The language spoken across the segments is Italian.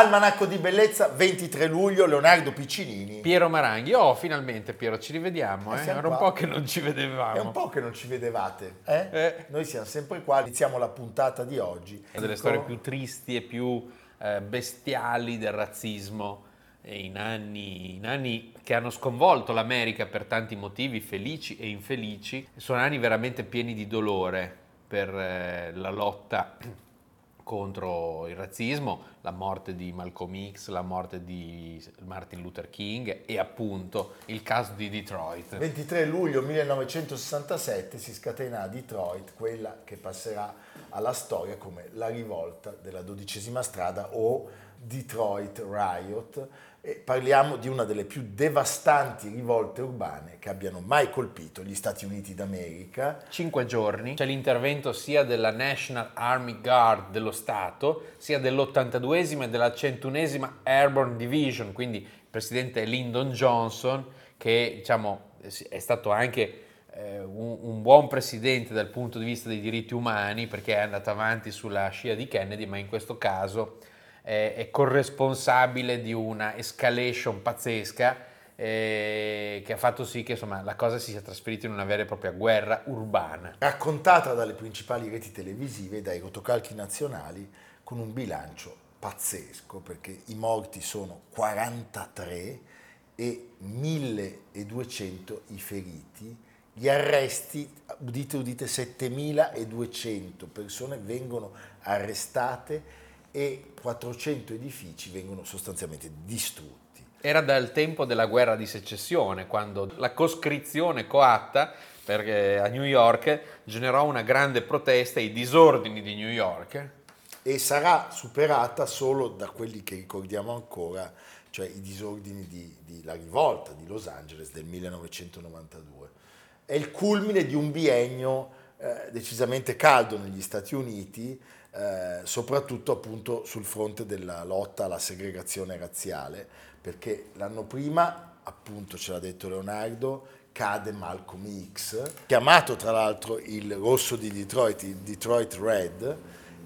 Almanacco di Bellezza, 23 luglio, Leonardo Piccinini. Piero Maranghi. Oh, finalmente Piero, ci rivediamo. Eh? siamo Era un po' che non ci vedevamo. È un po' che non ci vedevate, eh? Eh. Noi siamo sempre qua, iniziamo la puntata di oggi. Una delle storie più tristi e più eh, bestiali del razzismo eh, in anni, in anni che hanno sconvolto l'America per tanti motivi, felici e infelici. Sono anni veramente pieni di dolore per eh, la lotta contro il razzismo, la morte di Malcolm X, la morte di Martin Luther King e appunto il caso di Detroit. 23 luglio 1967 si scatena a Detroit quella che passerà alla storia come la rivolta della dodicesima strada o Detroit Riot. E parliamo di una delle più devastanti rivolte urbane che abbiano mai colpito gli Stati Uniti d'America. Cinque giorni, c'è l'intervento sia della National Army Guard dello Stato, sia dell'82esima e della 101esima Airborne Division, quindi il presidente Lyndon Johnson, che diciamo è stato anche eh, un, un buon presidente dal punto di vista dei diritti umani, perché è andato avanti sulla scia di Kennedy, ma in questo caso eh, è corresponsabile di una escalation pazzesca eh, che ha fatto sì che insomma, la cosa si sia trasferita in una vera e propria guerra urbana. raccontata dalle principali reti televisive e dai rotocalchi nazionali con un bilancio pazzesco perché i morti sono 43 e 1200 i feriti, gli arresti, udite udite, 7200 persone vengono arrestate e 400 edifici vengono sostanzialmente distrutti. Era dal tempo della guerra di secessione, quando la coscrizione coatta perché a New York generò una grande protesta, i disordini di New York, e sarà superata solo da quelli che ricordiamo ancora, cioè i disordini di, di la rivolta di Los Angeles del 1992. È il culmine di un biennio eh, decisamente caldo negli Stati Uniti, eh, soprattutto appunto sul fronte della lotta alla segregazione razziale, perché l'anno prima, appunto ce l'ha detto Leonardo, cade Malcolm X, chiamato tra l'altro il rosso di Detroit, il Detroit Red,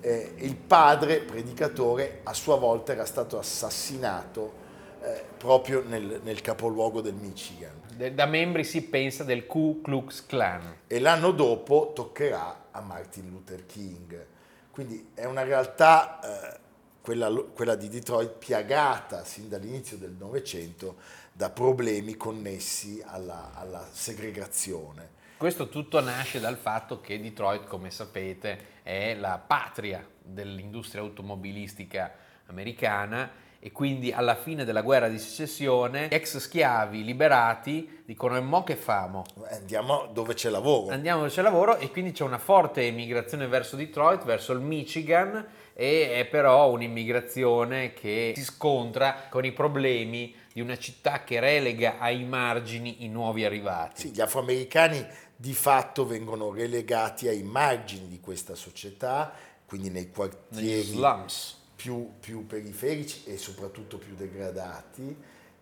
eh, il padre predicatore a sua volta era stato assassinato eh, proprio nel, nel capoluogo del Michigan da membri si pensa del Ku Klux Klan. e l'anno dopo toccherà a Martin Luther King. Quindi è una realtà, eh, quella, quella di Detroit, piagata sin dall'inizio del Novecento da problemi connessi alla, alla segregazione. Questo tutto nasce dal fatto che Detroit, come sapete, è la patria dell'industria automobilistica americana e quindi alla fine della guerra di secessione ex schiavi liberati dicono e mo che famo? Eh, Andiamo dove c'è lavoro. Andiamo dove c'è lavoro e quindi c'è una forte emigrazione verso Detroit, verso il Michigan e è però un'immigrazione che si scontra con i problemi di una città che relega ai margini i nuovi arrivati. Sì, gli afroamericani di fatto vengono relegati ai margini di questa società, quindi nei Negli quartieri slums. Più, più periferici e soprattutto più degradati.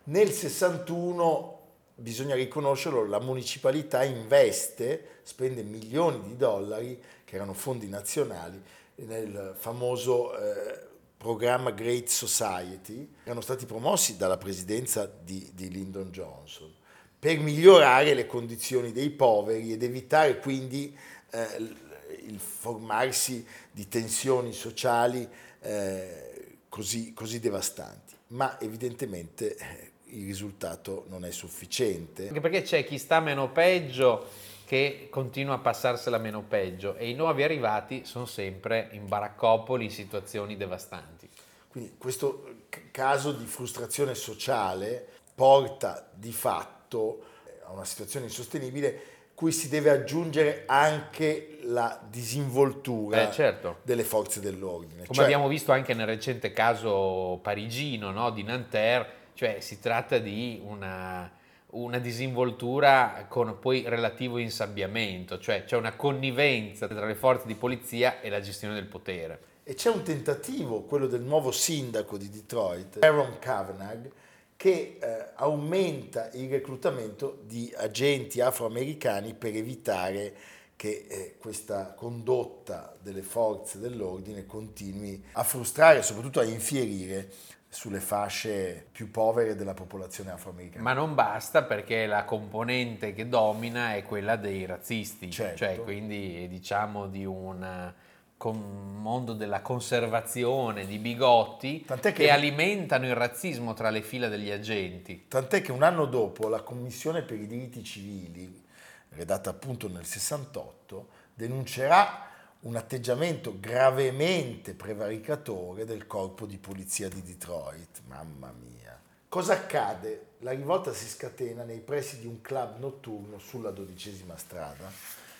Nel 61, bisogna riconoscerlo, la municipalità investe, spende milioni di dollari, che erano fondi nazionali, nel famoso eh, programma Great Society, che erano stati promossi dalla presidenza di, di Lyndon Johnson, per migliorare le condizioni dei poveri ed evitare quindi eh, il formarsi di tensioni sociali eh, così, così devastanti. Ma evidentemente eh, il risultato non è sufficiente. Anche perché c'è chi sta meno peggio che continua a passarsela meno peggio e i nuovi arrivati sono sempre in baraccopoli in situazioni devastanti. Quindi questo c- caso di frustrazione sociale porta di fatto a una situazione insostenibile cui si deve aggiungere anche la disinvoltura Eh, certo. delle forze dell'ordine. Come Cioè, abbiamo visto anche nel recente caso parigino no, di Nanterre, cioè si tratta di una, una disinvoltura con poi relativo insabbiamento, cioè c'è una connivenza tra le forze di polizia e la gestione del potere. E c'è un tentativo, quello del nuovo sindaco di Detroit, Aaron Kavanagh, che eh, aumenta il reclutamento di agenti afroamericani per evitare che eh, questa condotta delle forze dell'ordine continui a frustrare e soprattutto a infierire sulle fasce più povere della popolazione afroamericana. Ma non basta perché la componente che domina è quella dei razzisti, certo. cioè quindi diciamo di un mondo della conservazione, di bigotti che, che, alimentano il razzismo tra le fila degli agenti. Tant'è che un anno dopo la Commissione per i diritti civili, redatta appunto nel 68, denuncerà un atteggiamento gravemente prevaricatore del corpo di polizia di Detroit. Mamma mia. Cosa accade? La rivolta si scatena nei pressi di un club notturno sulla dodicesima strada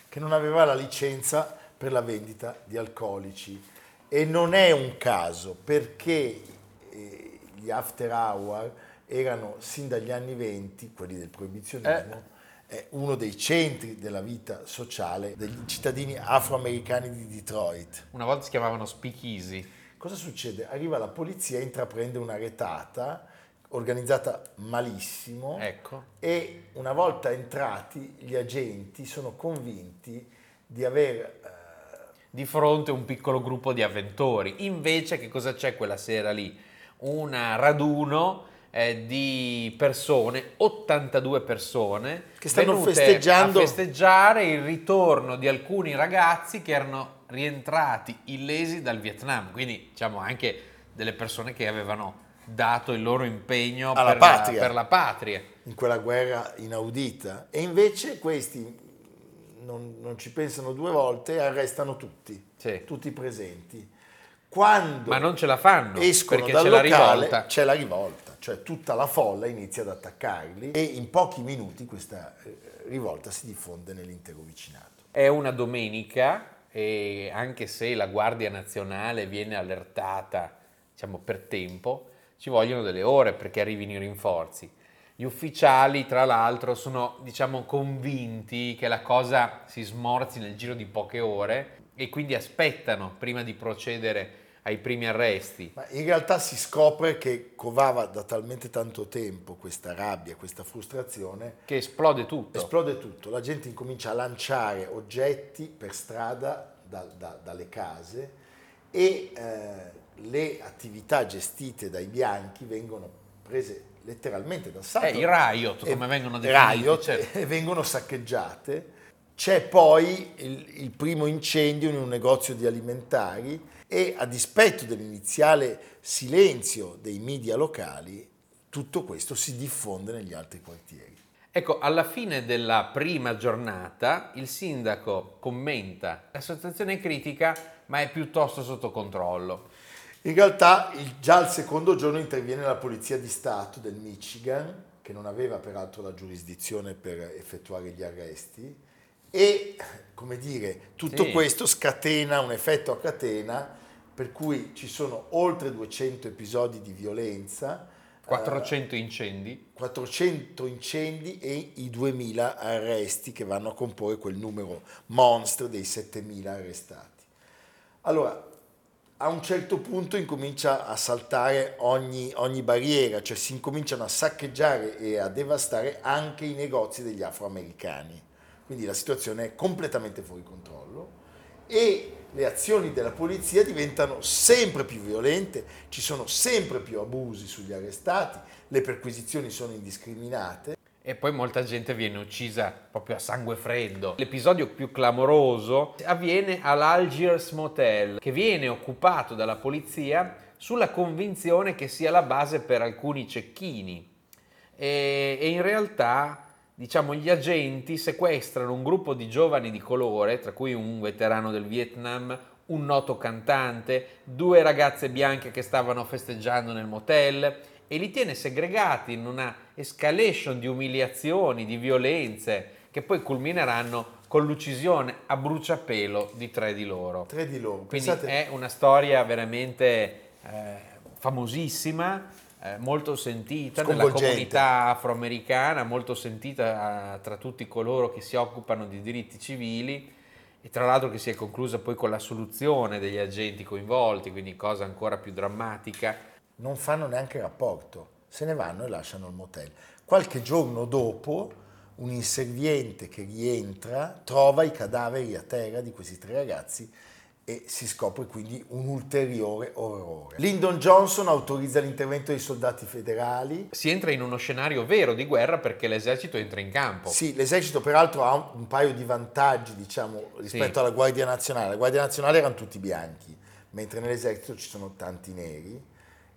che non aveva la licenza per la vendita di alcolici. E non è un caso perché eh, gli after hour erano sin dagli anni 20, quelli del proibizionismo, eh è uno dei centri della vita sociale degli cittadini afroamericani di Detroit. Una volta si chiamavano speakeasy. Cosa succede? Arriva la polizia, intraprende una retata organizzata malissimo ecco. e una volta entrati gli agenti sono convinti di aver... Di fronte un piccolo gruppo di avventori. Invece che cosa c'è quella sera lì? Un raduno eh, di persone, 82 persone, che stanno festeggiando a festeggiare il ritorno di alcuni ragazzi che erano rientrati illesi dal Vietnam, quindi diciamo anche delle persone che avevano dato il loro impegno per la, per la patria. In quella guerra inaudita. E invece questi non, non, ci pensano due volte e arrestano tutti, sì. tutti presenti. Quando Ma non ce la fanno escono dal locale c'è la rivolta, cioè tutta la folla inizia ad attaccarli e in pochi minuti questa eh, rivolta si diffonde nell'intero vicinato. È una domenica e anche se la Guardia Nazionale viene allertata diciamo, per tempo, ci vogliono delle ore perché arrivino i rinforzi. Gli ufficiali, tra l'altro, sono diciamo, convinti che la cosa si smorzi nel giro di poche ore e quindi aspettano prima di procedere ai primi arresti. Ma in realtà si scopre che covava da talmente tanto tempo questa rabbia, questa frustrazione. Che esplode tutto. Esplode tutto. La gente incomincia a lanciare oggetti per strada da, da, dalle case e eh, le attività gestite dai bianchi vengono prese letteralmente d'assalto. Eh, i riot, come vengono definiti. Riot, certo. vengono saccheggiate. C'è poi il, il primo incendio in un negozio di alimentari e a dispetto dell'iniziale silenzio dei media locali, tutto questo si diffonde negli altri quartieri. Ecco, alla fine della prima giornata il sindaco commenta la situazione è critica ma è piuttosto sotto controllo. In realtà il, già al secondo giorno interviene la Polizia di Stato del Michigan, che non aveva peraltro la giurisdizione per effettuare gli arresti, e come dire, tutto sì. questo scatena un effetto a catena per cui ci sono oltre 200 episodi di violenza. 400 eh, incendi. 400 incendi e i 2000 arresti che vanno a comporre quel numero monstro dei 7000 arrestati. Allora, a un certo punto incomincia a saltare ogni, ogni barriera, cioè si incominciano a saccheggiare e a devastare anche i negozi degli afroamericani. Quindi la situazione è completamente fuori controllo e le azioni della polizia diventano sempre più violente, ci sono sempre più abusi sugli arrestati, le perquisizioni sono indiscriminate. E poi molta gente viene uccisa proprio a sangue freddo. L'episodio più clamoroso avviene all'Algiers Motel, che viene occupato dalla polizia sulla convinzione che sia la base per alcuni cecchini. E, e in realtà diciamo, gli agenti sequestrano un gruppo di giovani di colore, tra cui un veterano del Vietnam, un noto cantante, due ragazze bianche che stavano festeggiando nel motel e li tiene segregati in una escalation di umiliazioni, di violenze che poi culmineranno con l'uccisione a bruciapelo di tre di loro. Tre di loro. Quindi Pensate... è una storia veramente eh, famosissima eh, molto sentita nella comunità afroamericana, molto sentita eh, tra tutti coloro che si occupano di diritti civili e tra l'altro che si è conclusa poi con la soluzione degli agenti coinvolti, quindi cosa ancora più drammatica. Non fanno neanche rapporto, se ne vanno e lasciano il motel. Qualche giorno dopo un inserviente che rientra trova i cadaveri a terra di questi tre ragazzi e si scopre quindi un ulteriore orrore. Lyndon Johnson autorizza l'intervento dei soldati federali. Si entra in uno scenario vero di guerra perché l'esercito entra in campo. Sì, l'esercito peraltro ha un paio di vantaggi, diciamo, rispetto sì. alla Guardia Nazionale. La Guardia Nazionale erano tutti bianchi, mentre nell'esercito ci sono tanti neri.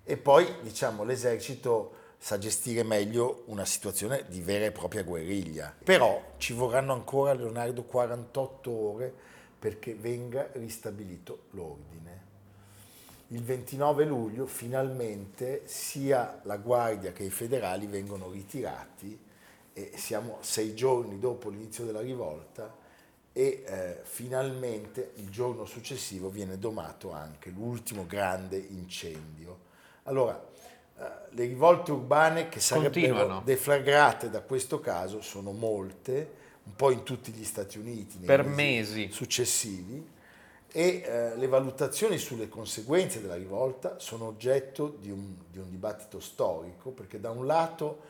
E poi, diciamo, l'esercito sa gestire meglio una situazione di vera e propria guerriglia. Però ci vorranno ancora, Leonardo, 48 ore perché venga ristabilito l'ordine. Il 29 luglio finalmente sia la Guardia che i federali vengono ritirati e siamo sei giorni dopo l'inizio della rivolta e eh, finalmente il giorno successivo viene domato anche l'ultimo grande incendio. Allora, eh, le rivolte urbane che sarebbero Continuano. deflagrate da questo caso sono molte, un po' in tutti gli Stati Uniti per mesi, mesi successivi e eh, le valutazioni sulle conseguenze della rivolta sono oggetto di un, di un dibattito storico perché da un lato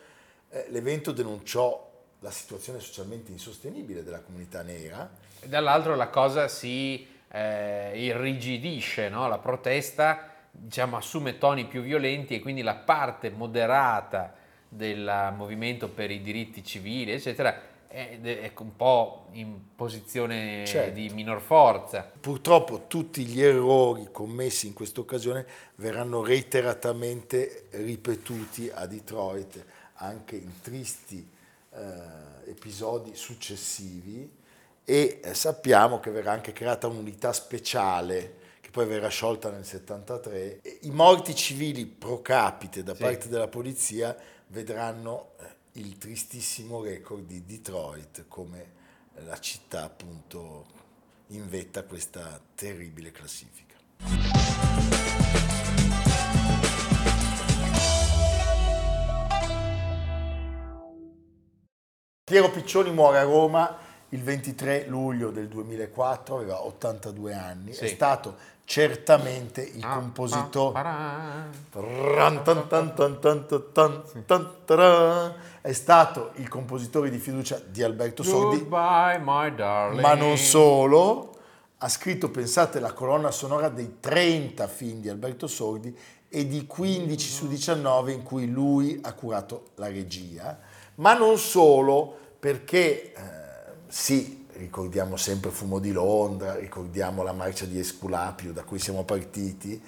eh, l'evento denunciò la situazione socialmente insostenibile della comunità nera e dall'altro la cosa si eh, irrigidisce, no? la protesta diciamo, assume toni più violenti e quindi la parte moderata del movimento per i diritti civili eccetera è, un po' in posizione certo. di minor forza. Purtroppo tutti gli errori commessi in questa occasione verranno reiteratamente ripetuti a Detroit anche in tristi eh, episodi successivi e eh, sappiamo che verrà anche creata un'unità speciale poi verrà sciolta nel 73. I morti civili pro capite da sì. parte della polizia vedranno eh, il tristissimo record di Detroit come la città appunto in vetta a questa terribile classifica. Piero Piccioni muore a Roma il 23 luglio del 2004, aveva 82 anni, sì. è stato certamente il compositore. è stato il compositore di fiducia di Alberto Sordi. Goodbye, ma non solo ha scritto pensate la colonna sonora dei 30 film di Alberto Sordi e di 15 su 19 in cui lui ha curato la regia. Ma non solo perché eh, sì ricordiamo sempre Fumo di Londra, ricordiamo la marcia di Esculapio da cui siamo partiti,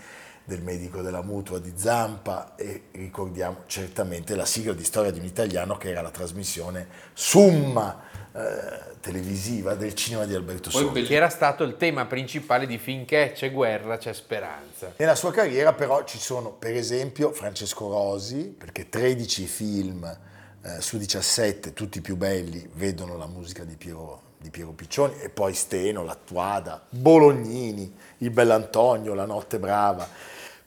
del medico della mutua di Zampa e ricordiamo certamente la sigla di Storia di un italiano che era la trasmissione summa eh, televisiva del cinema di Alberto Sordi. Che era stato il tema principale di Finché c'è guerra c'è speranza. Nella sua carriera però ci sono per esempio Francesco Rosi, perché 13 film eh, su 17, tutti più belli, vedono la musica di Piero di Piero Piccioni e poi Steno, Lattuada, Bolognini, il Bell'Antonio, La Notte Brava,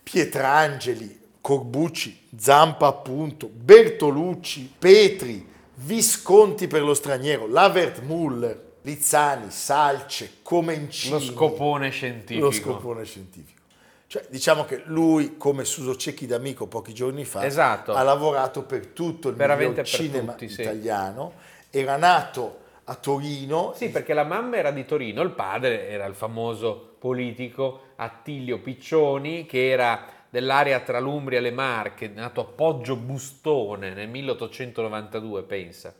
Pietrangeli, Corbucci, Zampa appunto, Bertolucci, Petri, Visconti per lo straniero, Lavert Muller, Lizzani, Salce, Comencini. Lo scopone scientifico. Lo scopone scientifico. Cioè, diciamo che lui, come Suso Cecchi d'Amico pochi giorni fa, esatto. ha lavorato per tutto il Veramente cinema tutti, italiano, sì. era nato a Torino. Sì, perché la mamma era di Torino, il padre era il famoso politico Attilio Piccioni, che era dell'area tra l'Umbria e le Marche, nato a Poggio Bustone nel 1892, pensa.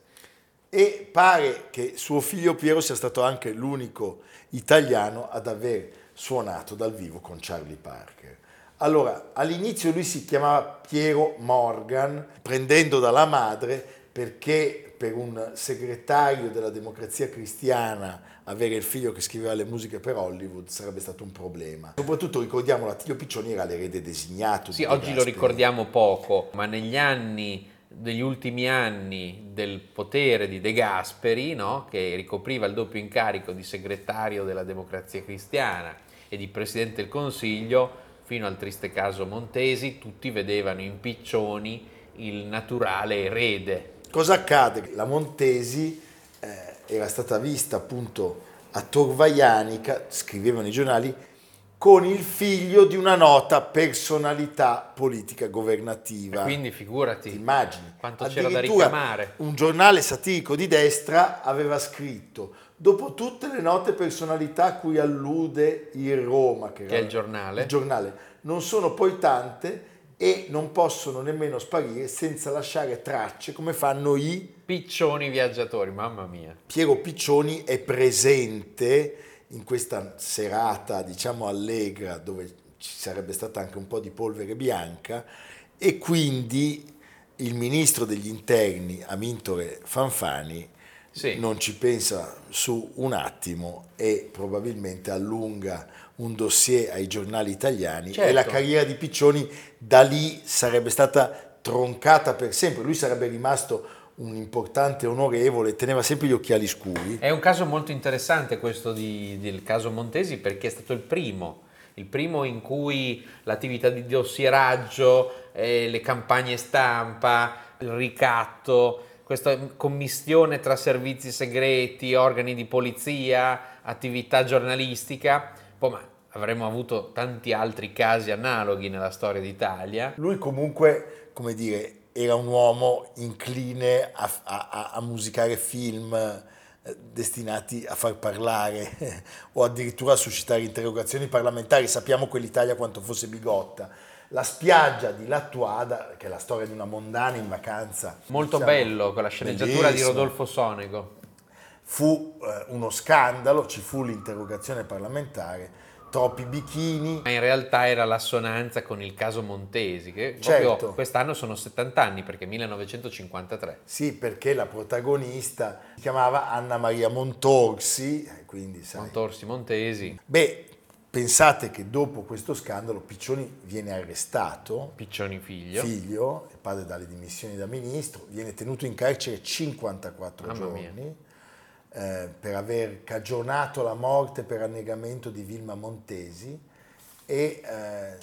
E pare che suo figlio Piero sia stato anche l'unico italiano ad aver suonato dal vivo con Charlie Parker. Allora, all'inizio lui si chiamava Piero Morgan, prendendo dalla madre perché per un segretario della democrazia cristiana avere il figlio che scriveva le musiche per Hollywood sarebbe stato un problema. Soprattutto ricordiamo Attilio Piccioni era l'erede designato. Sì, oggi Gasperi. lo ricordiamo poco, ma negli anni degli ultimi anni del potere di De Gasperi, no? che ricopriva il doppio incarico di segretario della democrazia cristiana e di presidente del Consiglio, fino al triste caso Montesi, tutti vedevano in Piccioni il naturale erede. Cosa accade? La Montesi eh, era stata vista appunto a Torvaianica, scrivevano i giornali, con il figlio di una nota personalità politica governativa. E quindi figurati, immagini. Quanto c'era da ricamare. Un giornale satirico di destra aveva scritto dopo tutte le note personalità a cui allude il Roma, che, che è il giornale. il giornale, non sono poi tante e non possono nemmeno sparire senza lasciare tracce come fanno i piccioni viaggiatori, mamma mia. Piero Piccioni è presente in questa serata, diciamo, allegra, dove ci sarebbe stata anche un po' di polvere bianca, e quindi il ministro degli interni, Amintore Fanfani, sì. non ci pensa su un attimo e probabilmente allunga un dossier ai giornali italiani certo. e la carriera di Piccioni da lì sarebbe stata troncata per sempre. Lui sarebbe rimasto un importante onorevole, teneva sempre gli occhiali scuri. È un caso molto interessante questo di, del caso Montesi perché è stato il primo, il primo in cui l'attività di dossieraggio, eh, le campagne stampa, il ricatto, questa commistione tra servizi segreti, organi di polizia, attività giornalistica, poi ma avremmo avuto tanti altri casi analoghi nella storia d'Italia. Lui comunque, come dire, era un uomo incline a, a, a musicare film eh, destinati a far parlare o addirittura a suscitare interrogazioni parlamentari. Sappiamo quell'Italia quanto fosse bigotta. La spiaggia di Lattuada, che è la storia di una mondana in vacanza. Molto diciamo, bello, con la sceneggiatura di Rodolfo Sonego. Fu eh, uno scandalo, ci fu l'interrogazione parlamentare troppi bikini. Ma in realtà era l'assonanza con il caso Montesi, che certo. quest'anno sono 70 anni, perché 1953. Sì, perché la protagonista si chiamava Anna Maria Montorsi, quindi sai... Montorsi Montesi. Beh, pensate che dopo questo scandalo Piccioni viene arrestato. Piccioni figlio. Figlio, il padre dalle dimissioni da ministro, viene tenuto in carcere 54 Mamma giorni. Eh, per aver cagionato la morte per annegamento di Vilma Montesi e eh,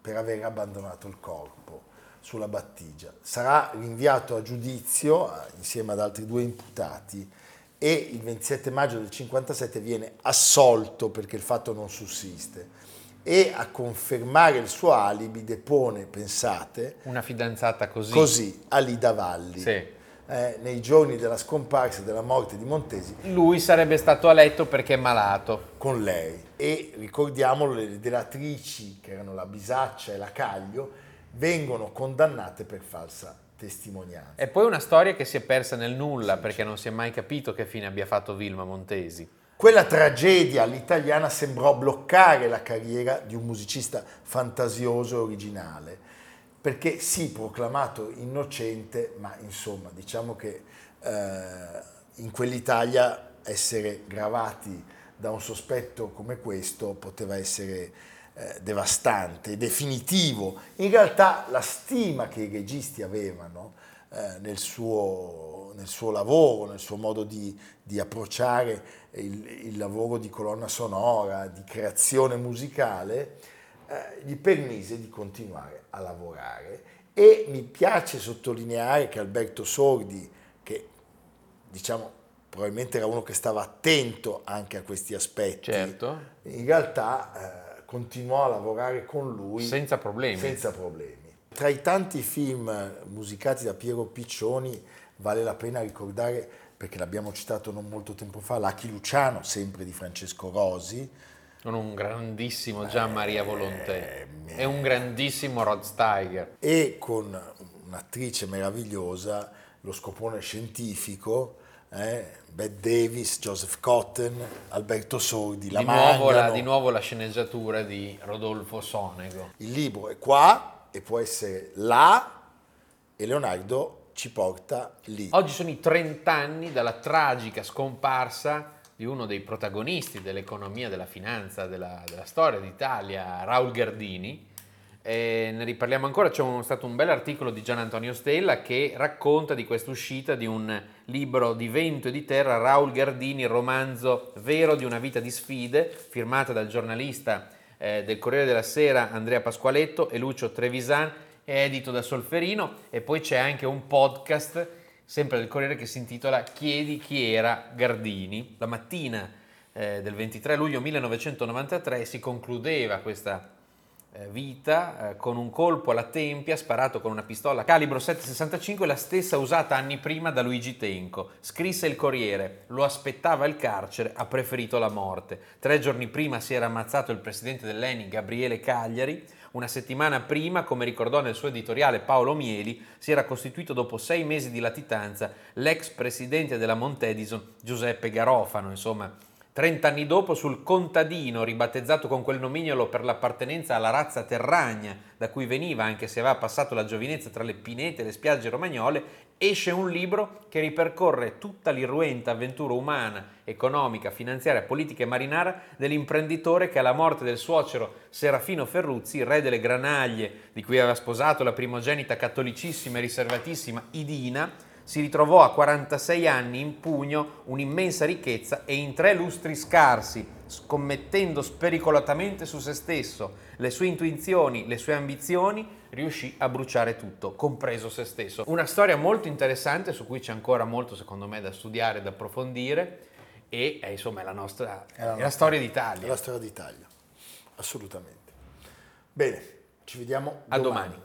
per aver abbandonato il corpo sulla battigia. Sarà rinviato a giudizio eh, insieme ad altri due imputati e il 27 maggio del 57 viene assolto perché il fatto non sussiste e a confermare il suo alibi depone, pensate, una fidanzata così, così Alida Valli. Sì eh, nei giorni della scomparsa e della morte di Montesi. Lui sarebbe stato a letto perché è malato. Con lei. E ricordiamolo, le delatrici, che erano la Bisaccia e la Caglio, vengono condannate per falsa testimonianza. E poi una storia che si è persa nel nulla sì, perché non si è mai capito che fine abbia fatto Vilma Montesi. Quella tragedia all'italiana sembrò bloccare la carriera di un musicista fantasioso e originale perché sì, proclamato innocente, ma insomma, diciamo che eh, in quell'Italia essere gravati da un sospetto come questo poteva essere eh, devastante, definitivo. In realtà la stima che i registi avevano eh, nel, suo, nel, suo, lavoro, nel suo modo di, di approcciare il, il lavoro di colonna sonora, di creazione musicale, eh, gli permise di continuare a lavorare e mi piace sottolineare che Alberto Sordi, che diciamo probabilmente era uno che stava attento anche a questi aspetti, certo. in realtà eh, continuò a lavorare con lui senza problemi. senza problemi. Tra i tanti film musicati da Piero Piccioni vale la pena ricordare, perché l'abbiamo citato non molto tempo fa, L'Achi Luciano, sempre di Francesco Rosi, con un grandissimo Gian Maria Volonté e un grandissimo Rod Steiger. E con un'attrice meravigliosa, lo scopone scientifico, eh, Bette Davis, Joseph Cotton, Alberto Sordi, la di nuovo, la, di nuovo la sceneggiatura di Rodolfo Sonego. Il libro è qua e può essere là e Leonardo ci porta lì. Oggi sono i 30 anni dalla tragica scomparsa di uno dei protagonisti dell'economia, della finanza, della, della storia d'Italia, Raul Gardini. E ne riparliamo ancora, c'è un, stato un bel articolo di Gian Antonio Stella che racconta di questa uscita di un libro di vento e di terra, Raul Gardini, romanzo vero di una vita di sfide, firmata dal giornalista eh, del Corriere della Sera Andrea Pasqualetto e Lucio Trevisan, edito da Solferino e poi c'è anche un podcast sempre del Corriere che si intitola Chiedi chi era Gardini. La mattina eh, del 23 luglio 1993 si concludeva questa eh, vita eh, con un colpo alla tempia sparato con una pistola calibro 7,65, la stessa usata anni prima da Luigi Tenco. Scrisse il Corriere, lo aspettava il carcere, ha preferito la morte. Tre giorni prima si era ammazzato il presidente dell'ENI, Gabriele Cagliari. Una settimana prima, come ricordò nel suo editoriale Paolo Mieli, si era costituito dopo sei mesi di latitanza l'ex presidente della Montedison, Giuseppe Garofano. Insomma, Trent'anni dopo, sul contadino, ribattezzato con quel nomignolo per l'appartenenza alla razza terragna da cui veniva, anche se aveva passato la giovinezza tra le pinete e le spiagge romagnole, esce un libro che ripercorre tutta l'irruenta avventura umana, economica, finanziaria, politica e marinara dell'imprenditore che alla morte del suocero Serafino Ferruzzi, re delle granaglie, di cui aveva sposato la primogenita cattolicissima e riservatissima Idina, si ritrovò a 46 anni in pugno un'immensa ricchezza e in tre lustri scarsi, scommettendo spericolatamente su se stesso, le sue intuizioni, le sue ambizioni, riuscì a bruciare tutto, compreso se stesso. Una storia molto interessante su cui c'è ancora molto, secondo me, da studiare, da approfondire e è, insomma è la nostra è la, nostra, la storia d'Italia. È la storia d'Italia, assolutamente. Bene, ci vediamo a domani. domani.